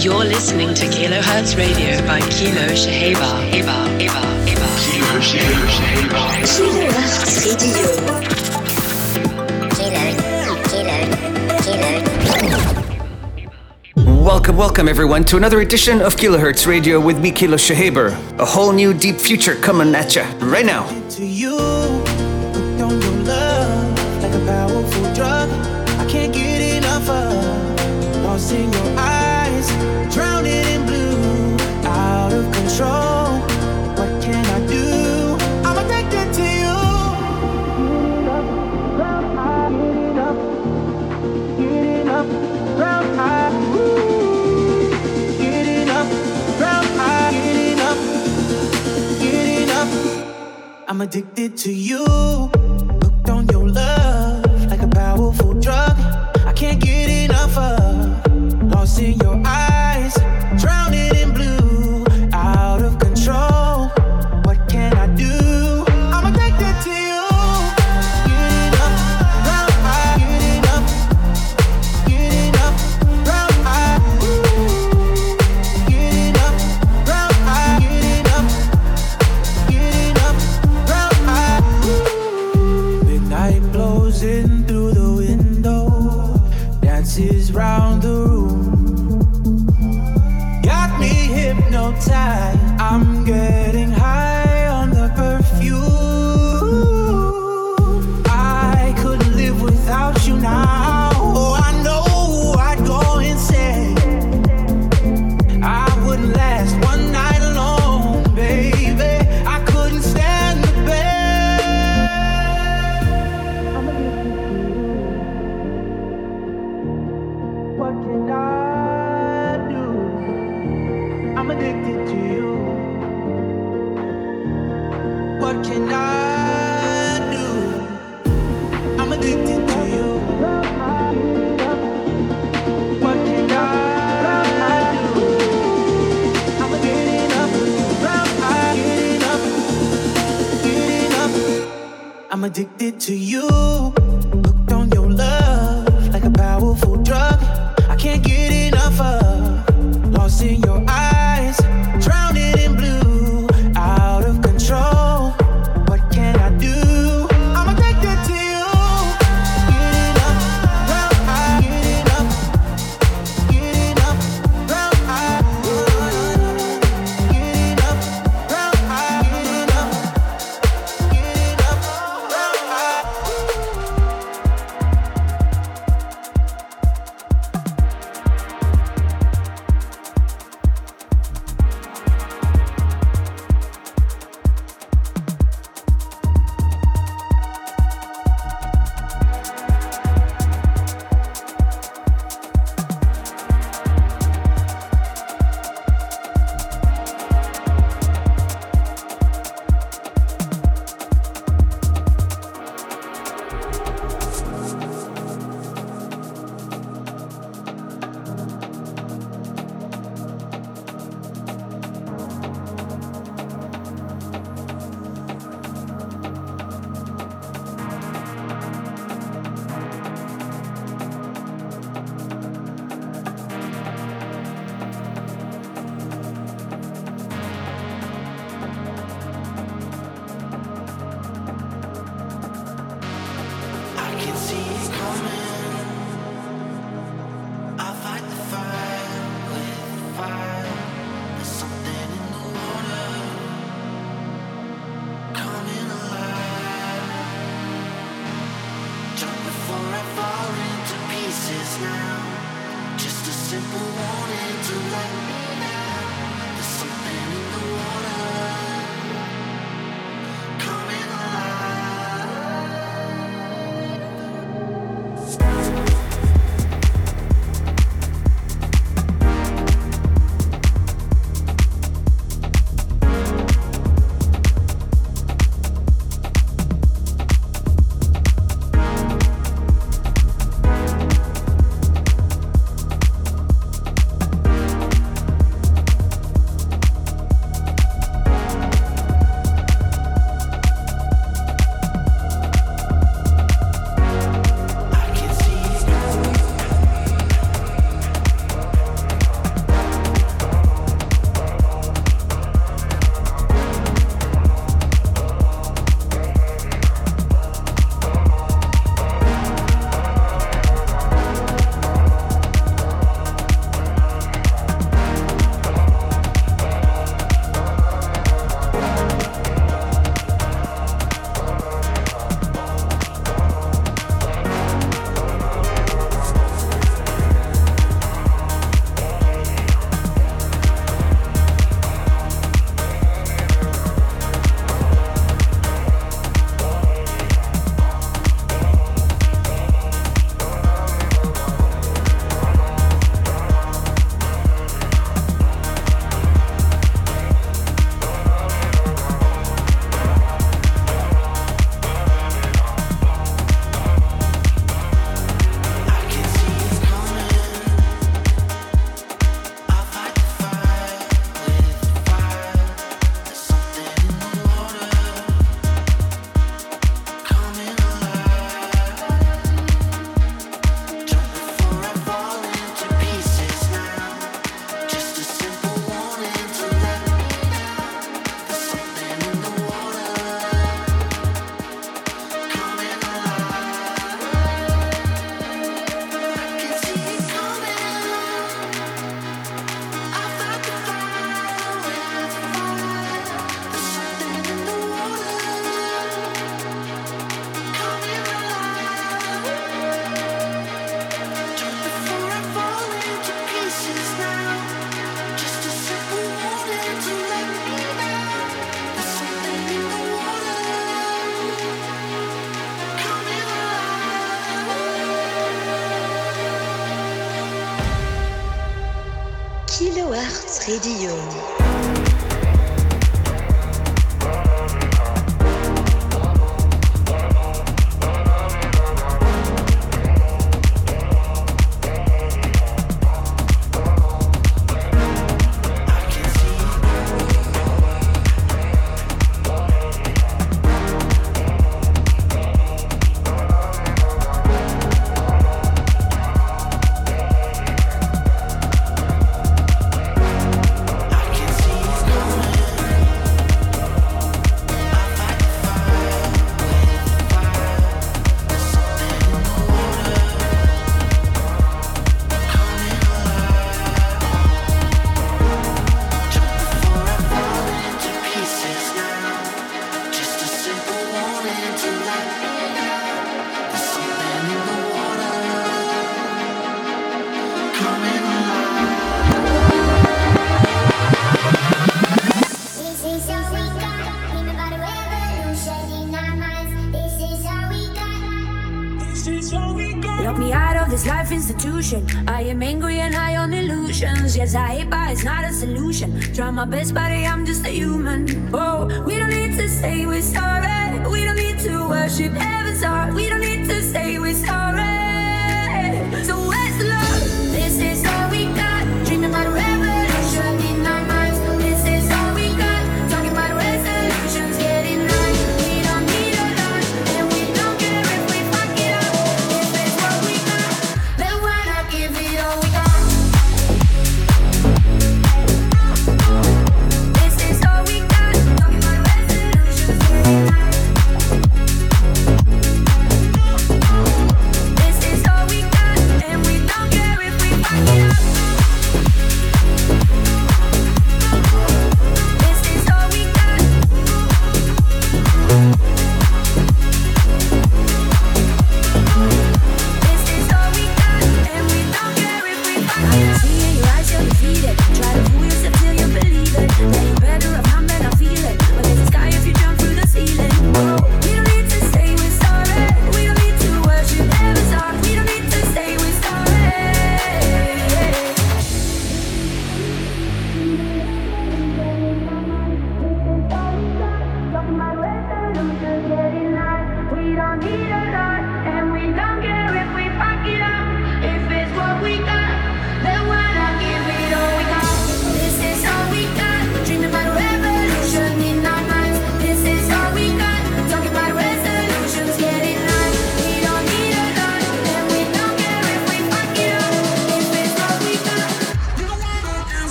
You're listening to Kilohertz Radio by Kilo Shaheba. Eva, Eva, Eva. Kilo Shaheba. Kilohertz Radio. Welcome, welcome everyone to another edition of Kilohertz Radio with me, Kilo Shahaber. A whole new deep future coming at ya right now. To you. I'm addicted to you.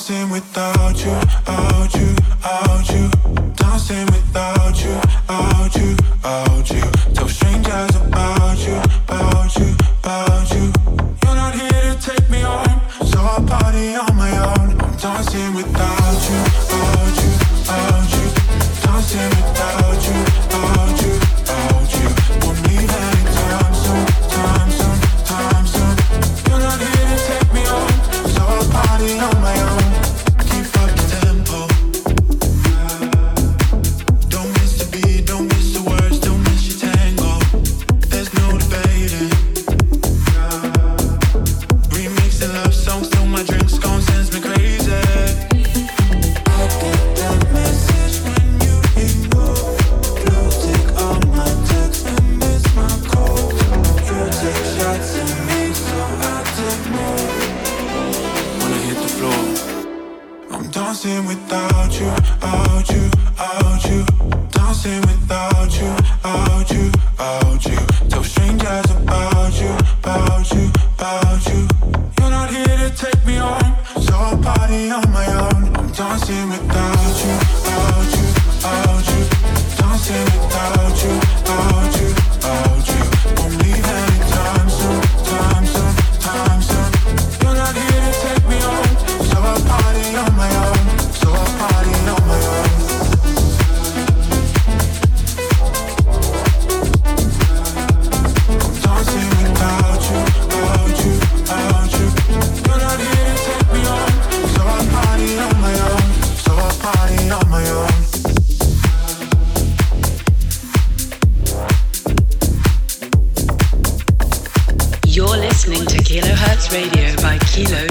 Dancing without you, out you, out you. Dancing without you, out you, out you. Tell strangers about you, about you, about you. You're not here to take me home, so I'll party on my own. I'm dancing without kilos.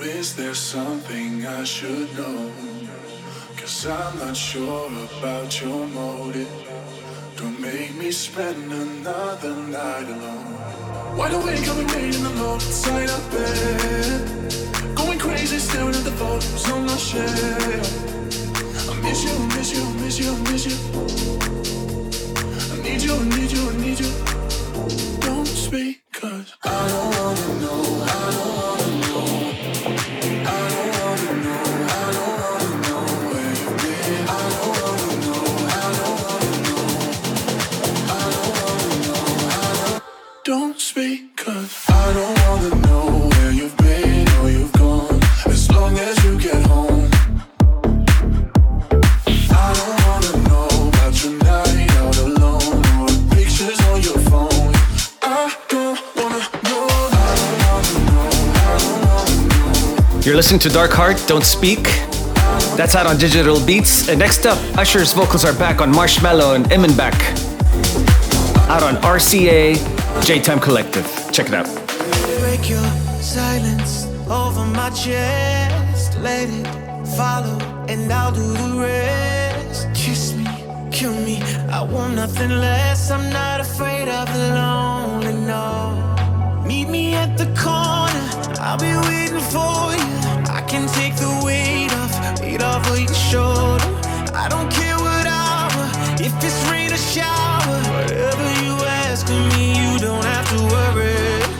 Is there something I should know? Cause I'm not sure about your motive. Don't make me spend another night alone. Wide awake, I've been waiting alone inside of bed. Going crazy, staring at the photos on my shelf. I miss you, miss you, miss you, miss you. I need you, I need you, I need you. Don't speak, listening to Dark Heart, Don't Speak. That's out on Digital Beats. And next up, Usher's vocals are back on Marshmello and Imanbek. Out on RCA, Joytime Collective. Check it out. Break your silence over my chest. Let it follow, and I'll do the rest. Kiss me, kill me. I want nothing less. I'm not afraid of the lonely, no. Meet me at the corner. I'll be waiting for you. Of your shoulder. I don't care what hour, if it's rain or shower. Whatever you ask of me, you don't have to worry.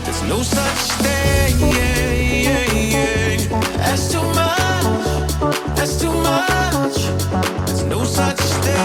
There's no such thing. That's too much. That's too much. There's no such thing.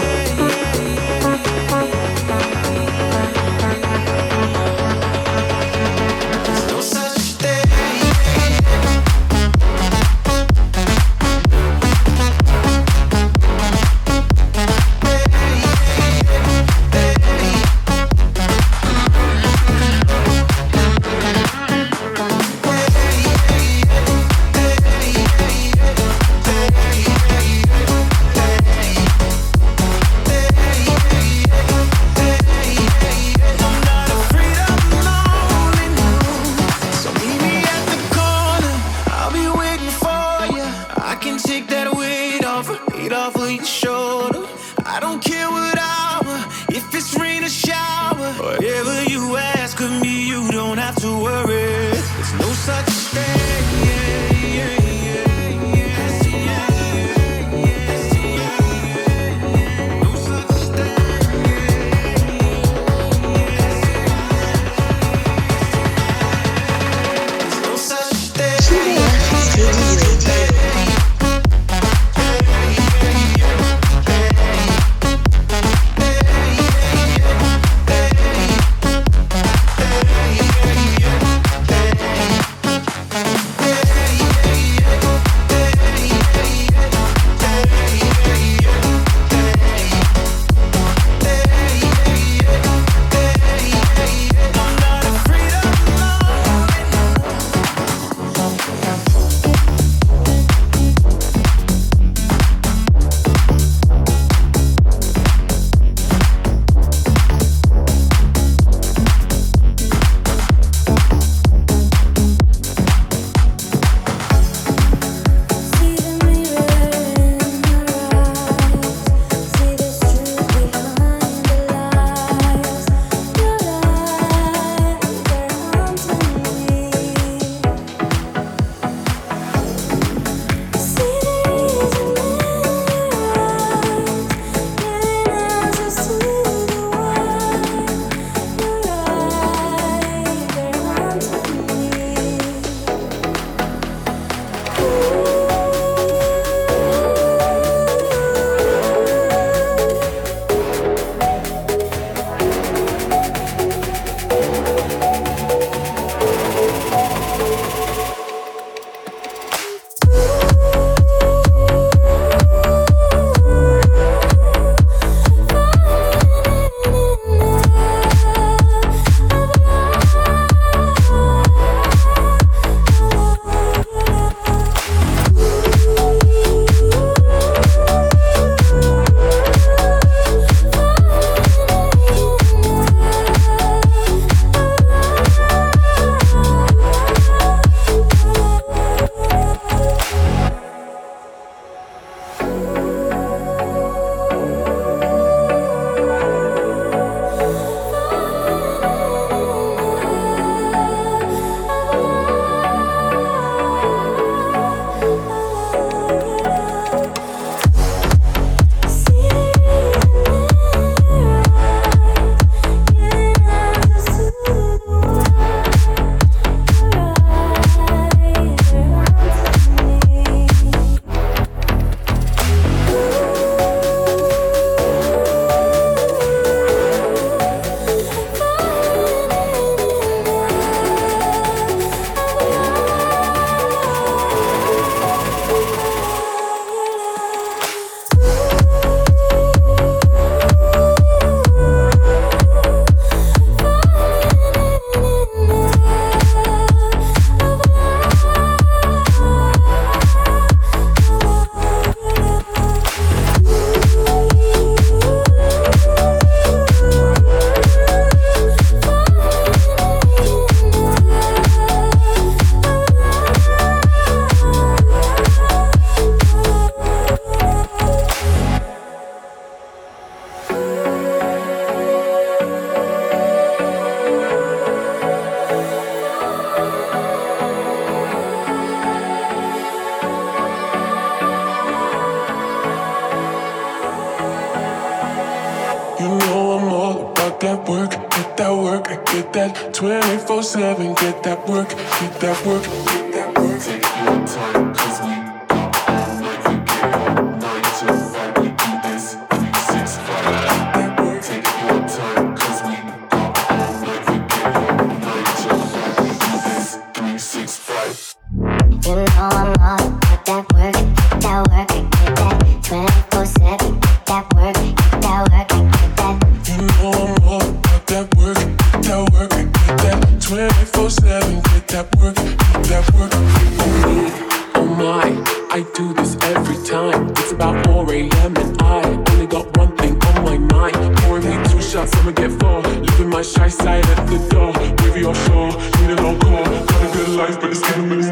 life, but it's giving me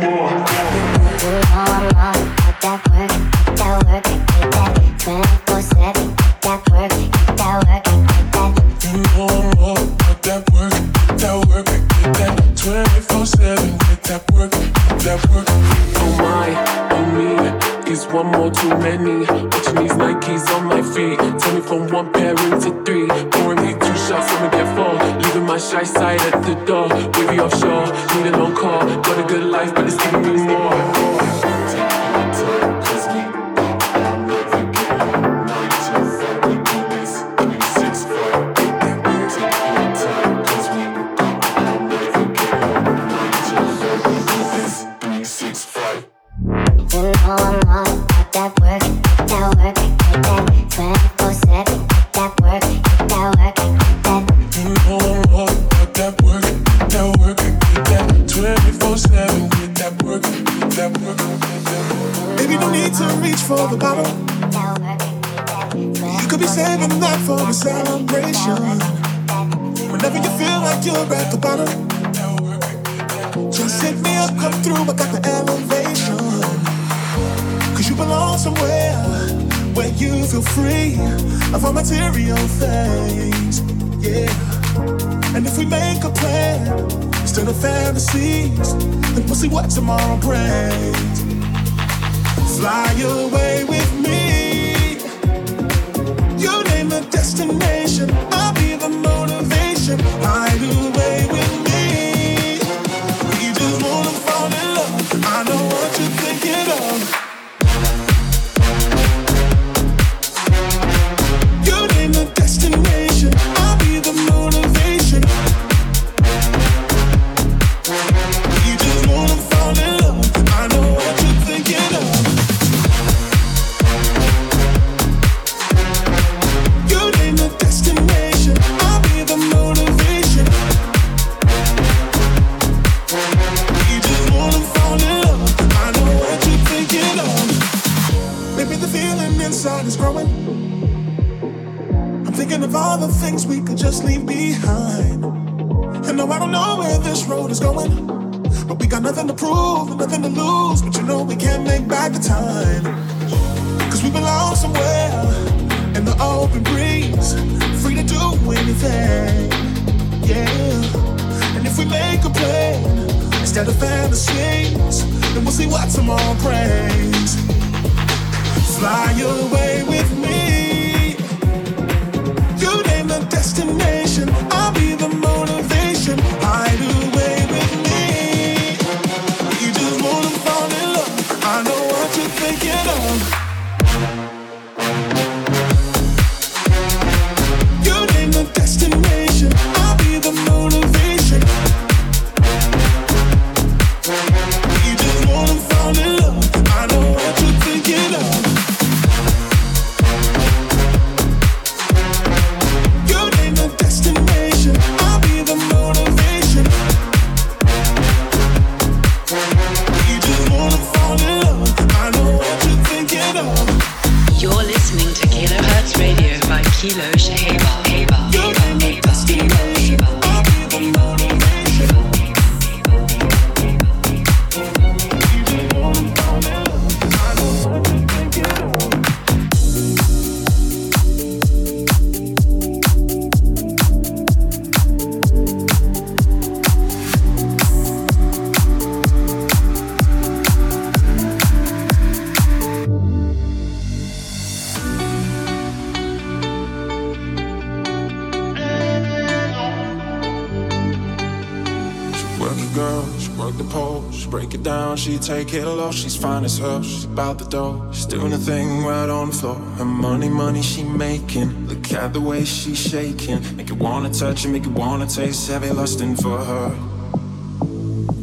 she take it low. She's fine as hell, she's about the dough. She's doing a thing right on the floor. Her money, money she making. Look at the way she's shaking. Make you wanna touch it, make you wanna taste. Heavy lusting for her.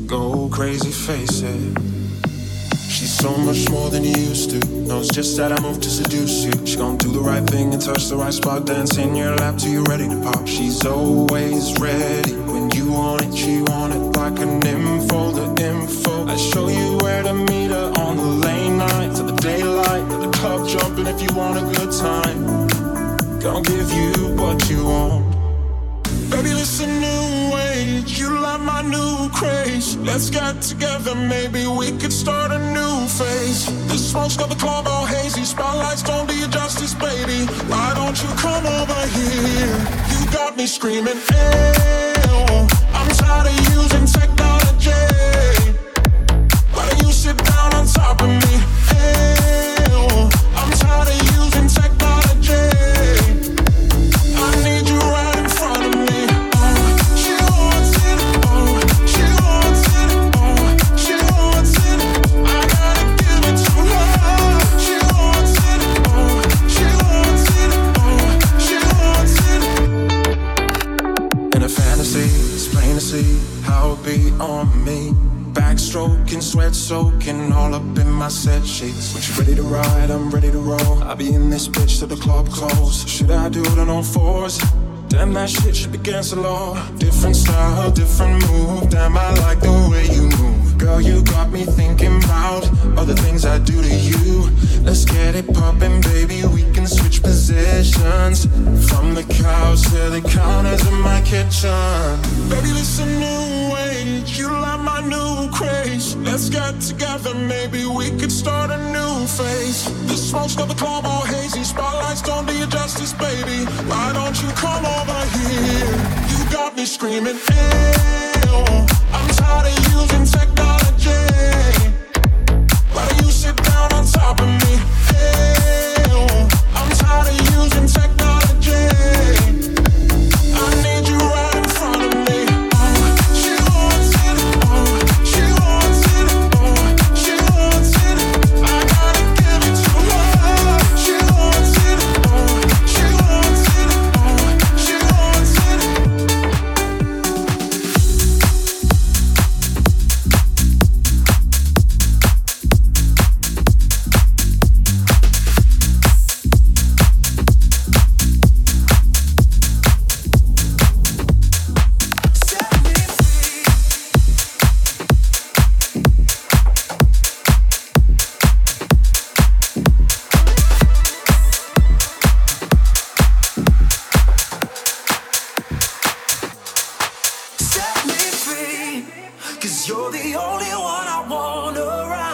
Go crazy, face it. She's so much more than you used to. Knows just that I move to seduce you. She gon' do the right thing and touch the right spot. Dance in your lap till you're ready to pop. She's always ready. When you want it, she want it like an info. Show you where to meet her on the late night to the daylight. At the club jumping if you want a good time. Gonna give you what you want. Baby, listen, new age. You like my new craze. Let's get together, maybe we could start a new phase. The smoke's got the club all hazy. Spotlights don't do you justice, baby. Why don't you come over here? You got me screaming. I'm tired of using technology. On top of me? Ew. Backstroking, sweat soaking, all up in my set sheets. When you ready to ride, I'm ready to roll. I'll be in this bitch till the club close. Should I do it on all fours? Damn, that shit should be against the law. Different style, different move. Damn, I like the way you move. Girl, you got me thinking about all the things I do to you. Let's get it poppin', baby. We can switch positions from the couch to the counters in my kitchen. Baby, this a new age. You like my new craze. Let's get together, maybe we could start a new phase. The smoke's got the club all hazy. Spotlights don't do you justice, baby. Why don't you come over here? You got me screaming, Ew. I'm You're the only one I want around.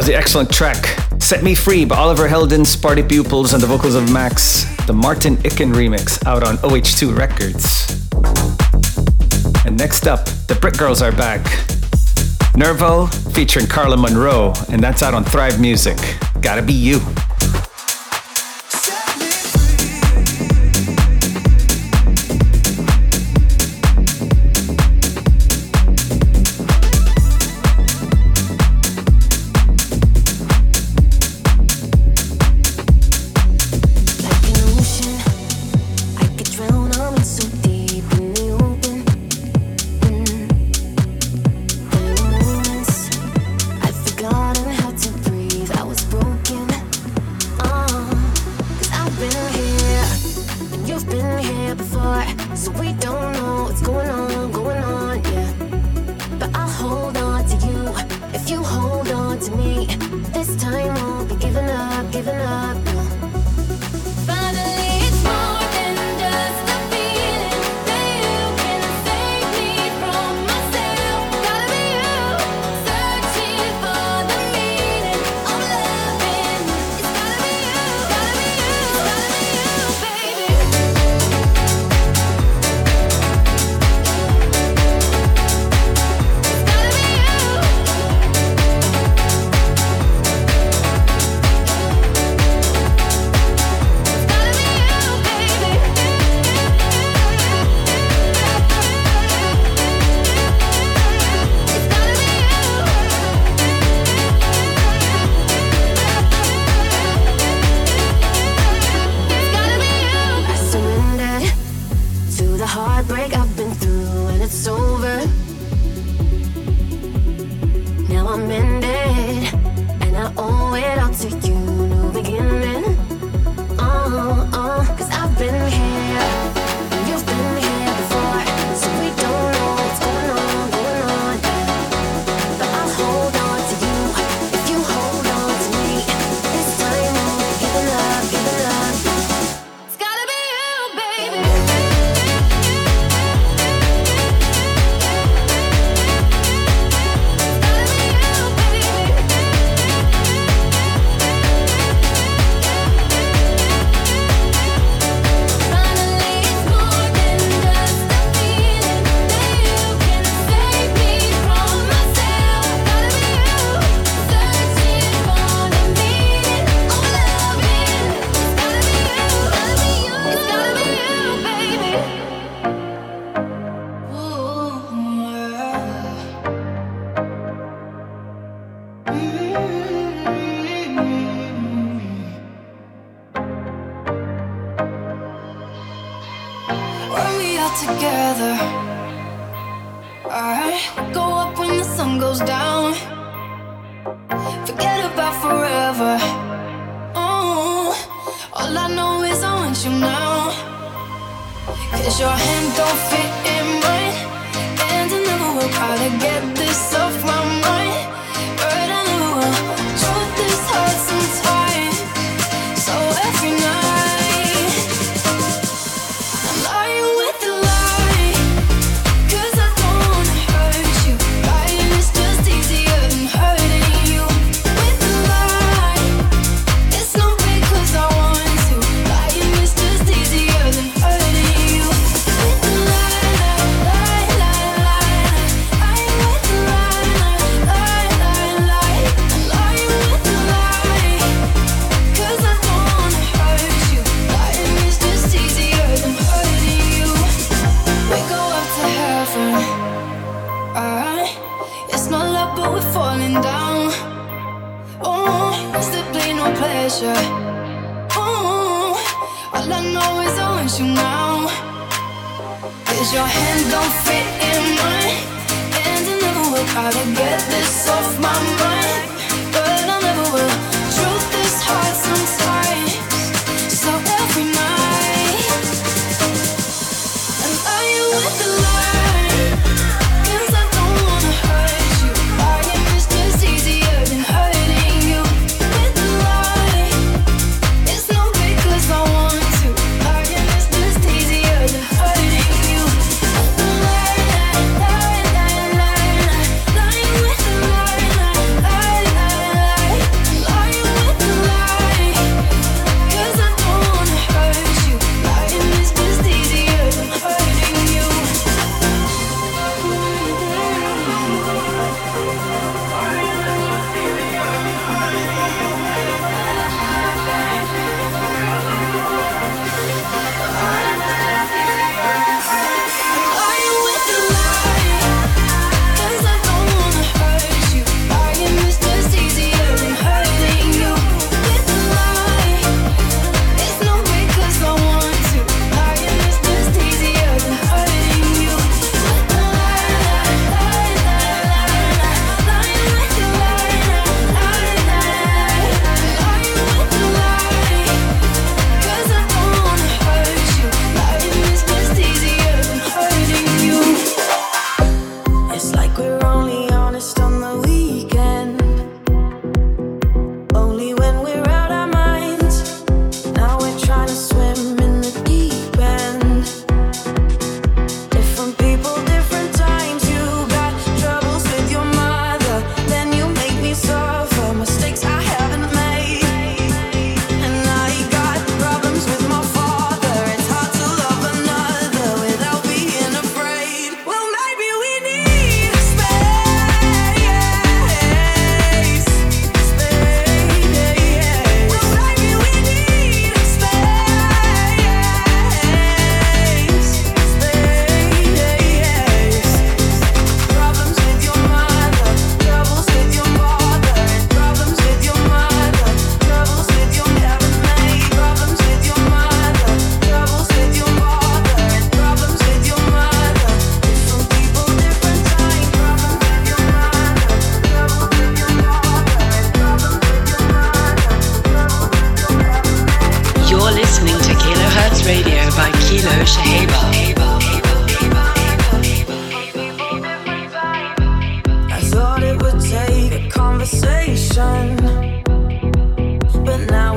Was the excellent track Set Me Free by Oliver Heldens, Party Pupils, and the vocals of Max, the Martin Ikin remix out on OH2 Records. And next up, the Brick Girls are back. Nervo featuring Carla Monroe, and that's out on Thrive Music. Gotta be you.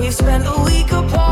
We've spent a week apart.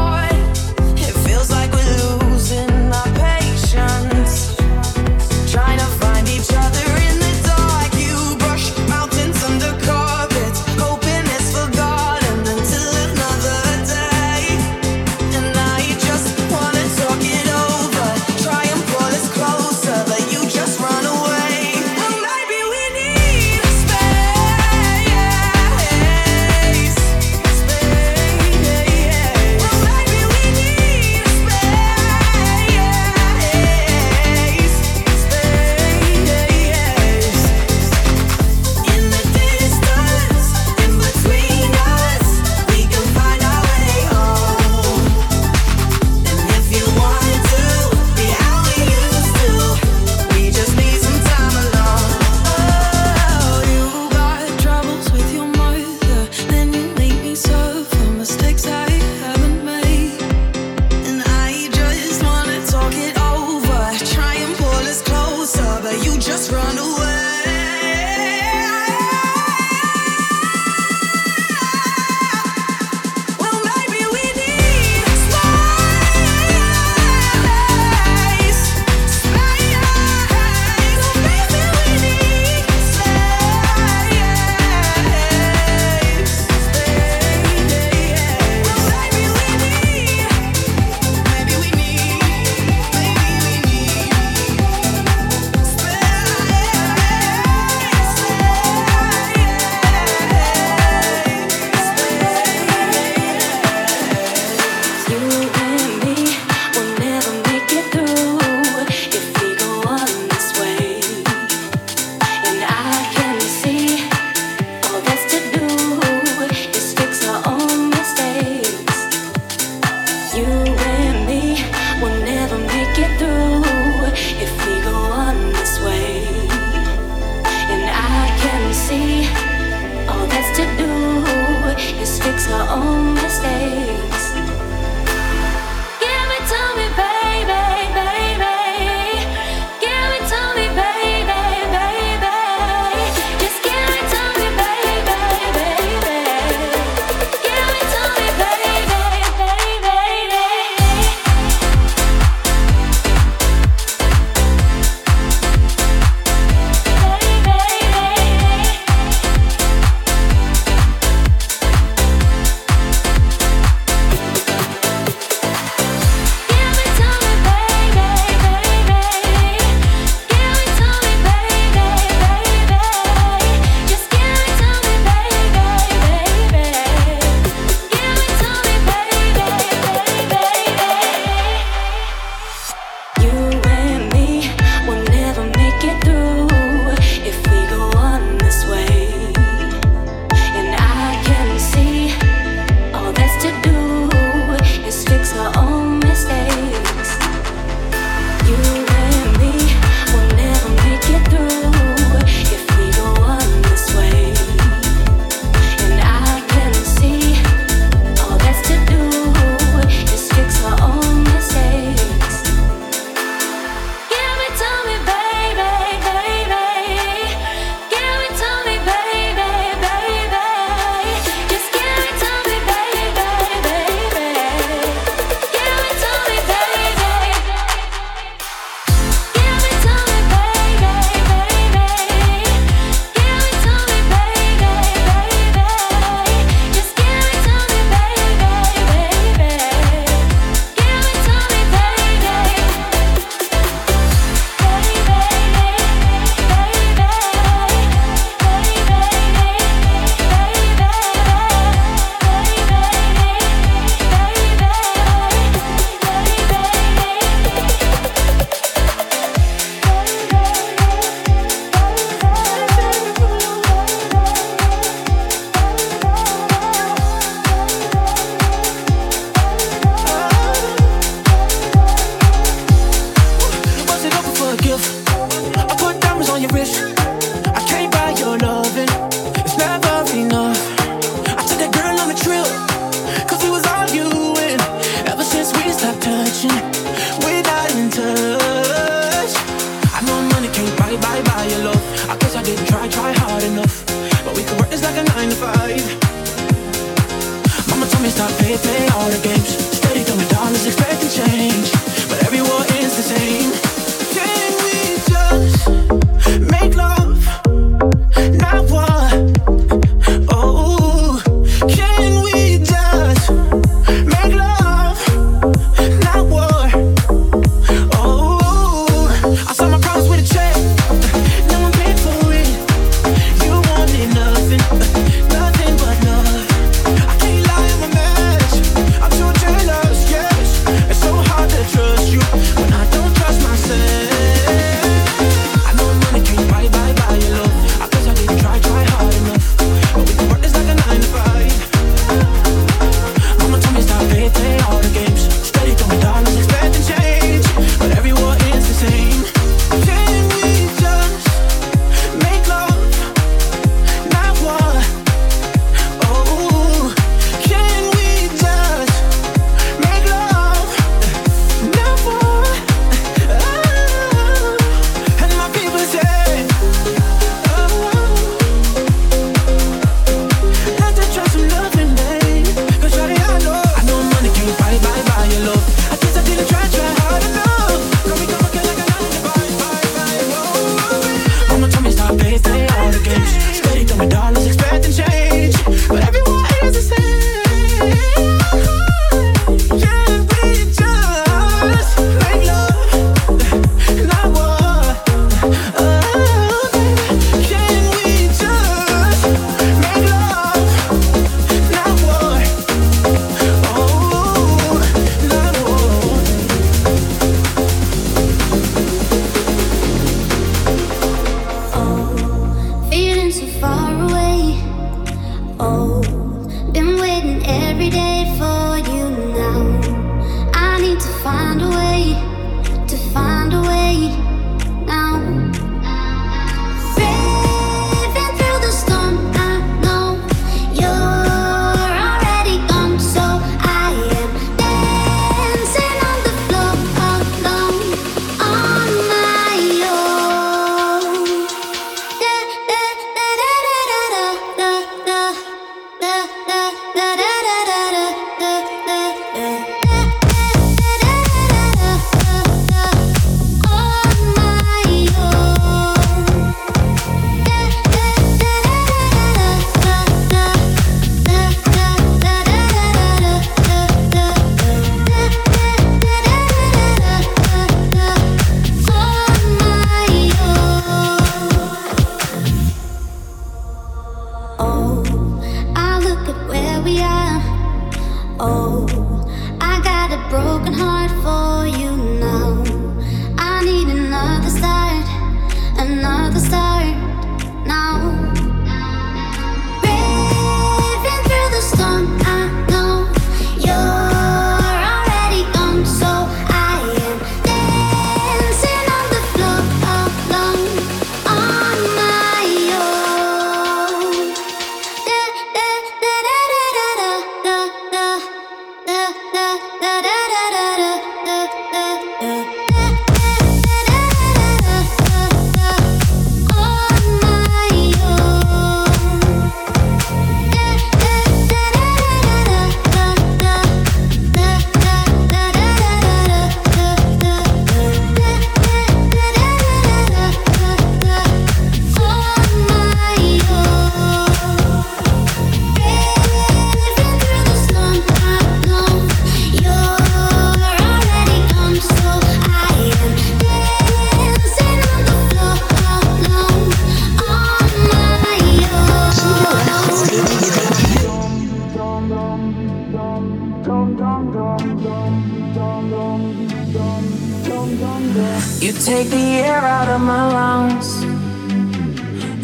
Out of my lungs.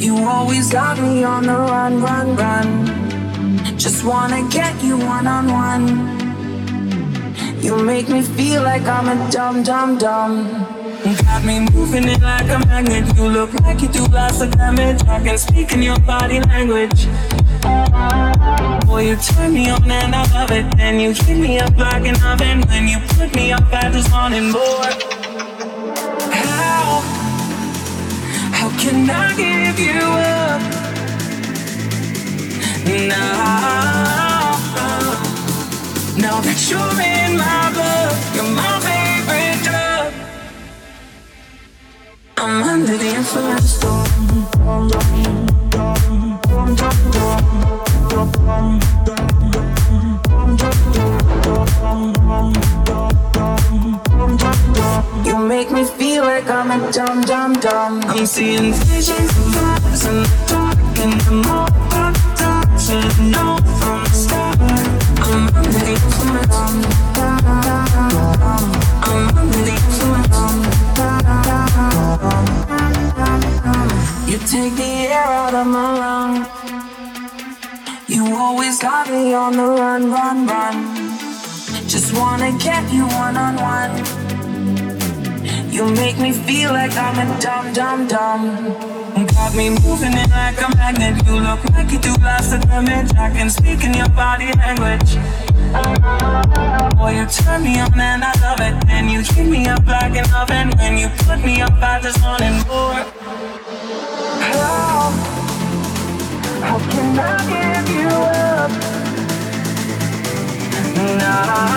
You always got me on the run, run, run. Just wanna get you one on one. You make me feel like I'm a dumb, dumb, dumb. Got me moving it like a magnet. You look like you do lots of damage. I can speak in your body language. Boy, you turn me on and I love it. And you heat me up like an oven. When you put me up, I just want it more. Can I give you up? Now, now that you're in my blood, you're my favorite drug. I'm under the influence. You make me like dumb, dumb, dumb. I'm seeing visions of us in the dark and the more I should know from the start. I'm under the influence. I'm under the influence. You take the air out of my lungs. You always got me on the run, run, run. Just wanna get you one on one. You make me feel like I'm a dumb, dumb, dumb. Got me moving it like a magnet. You look like you do lots of damage. I can speak in your body language. Boy, you turn me on and I love it. And you heat me up like an oven. When you put me up, I just want it more. How? How can I give you up? Now,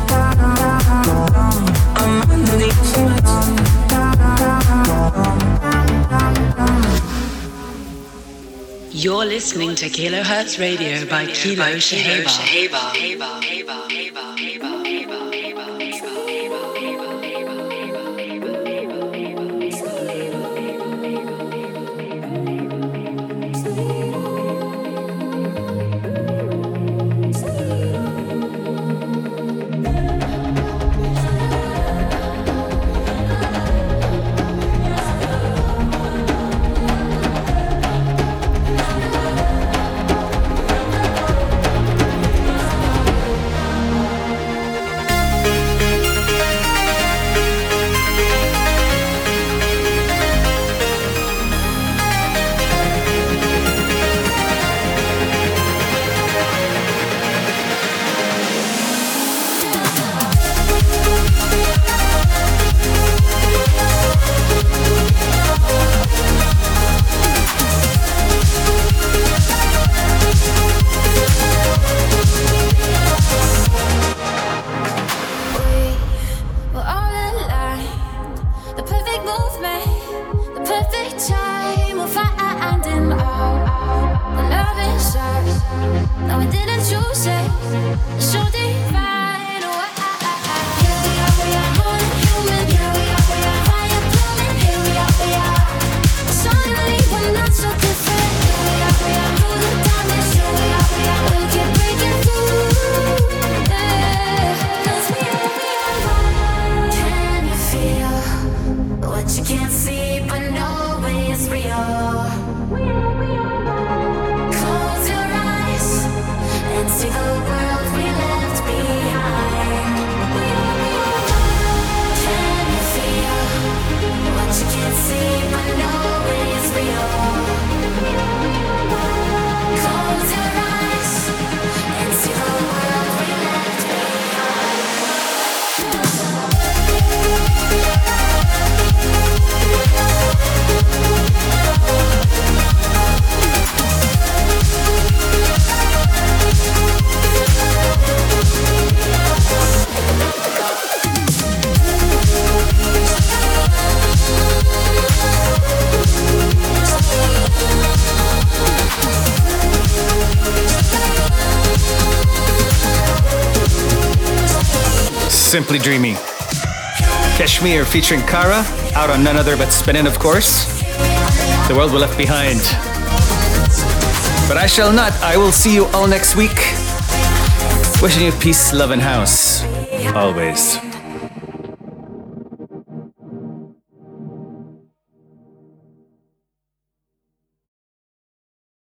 You're listening to Kilohertz Radio by Kilo Shaheba. Dreamy. KSHMR featuring Kara, out on none other but Spinnin', of course. The world we left behind. But I shall not. I will see you all next week. Wishing you peace, love, and house. Always.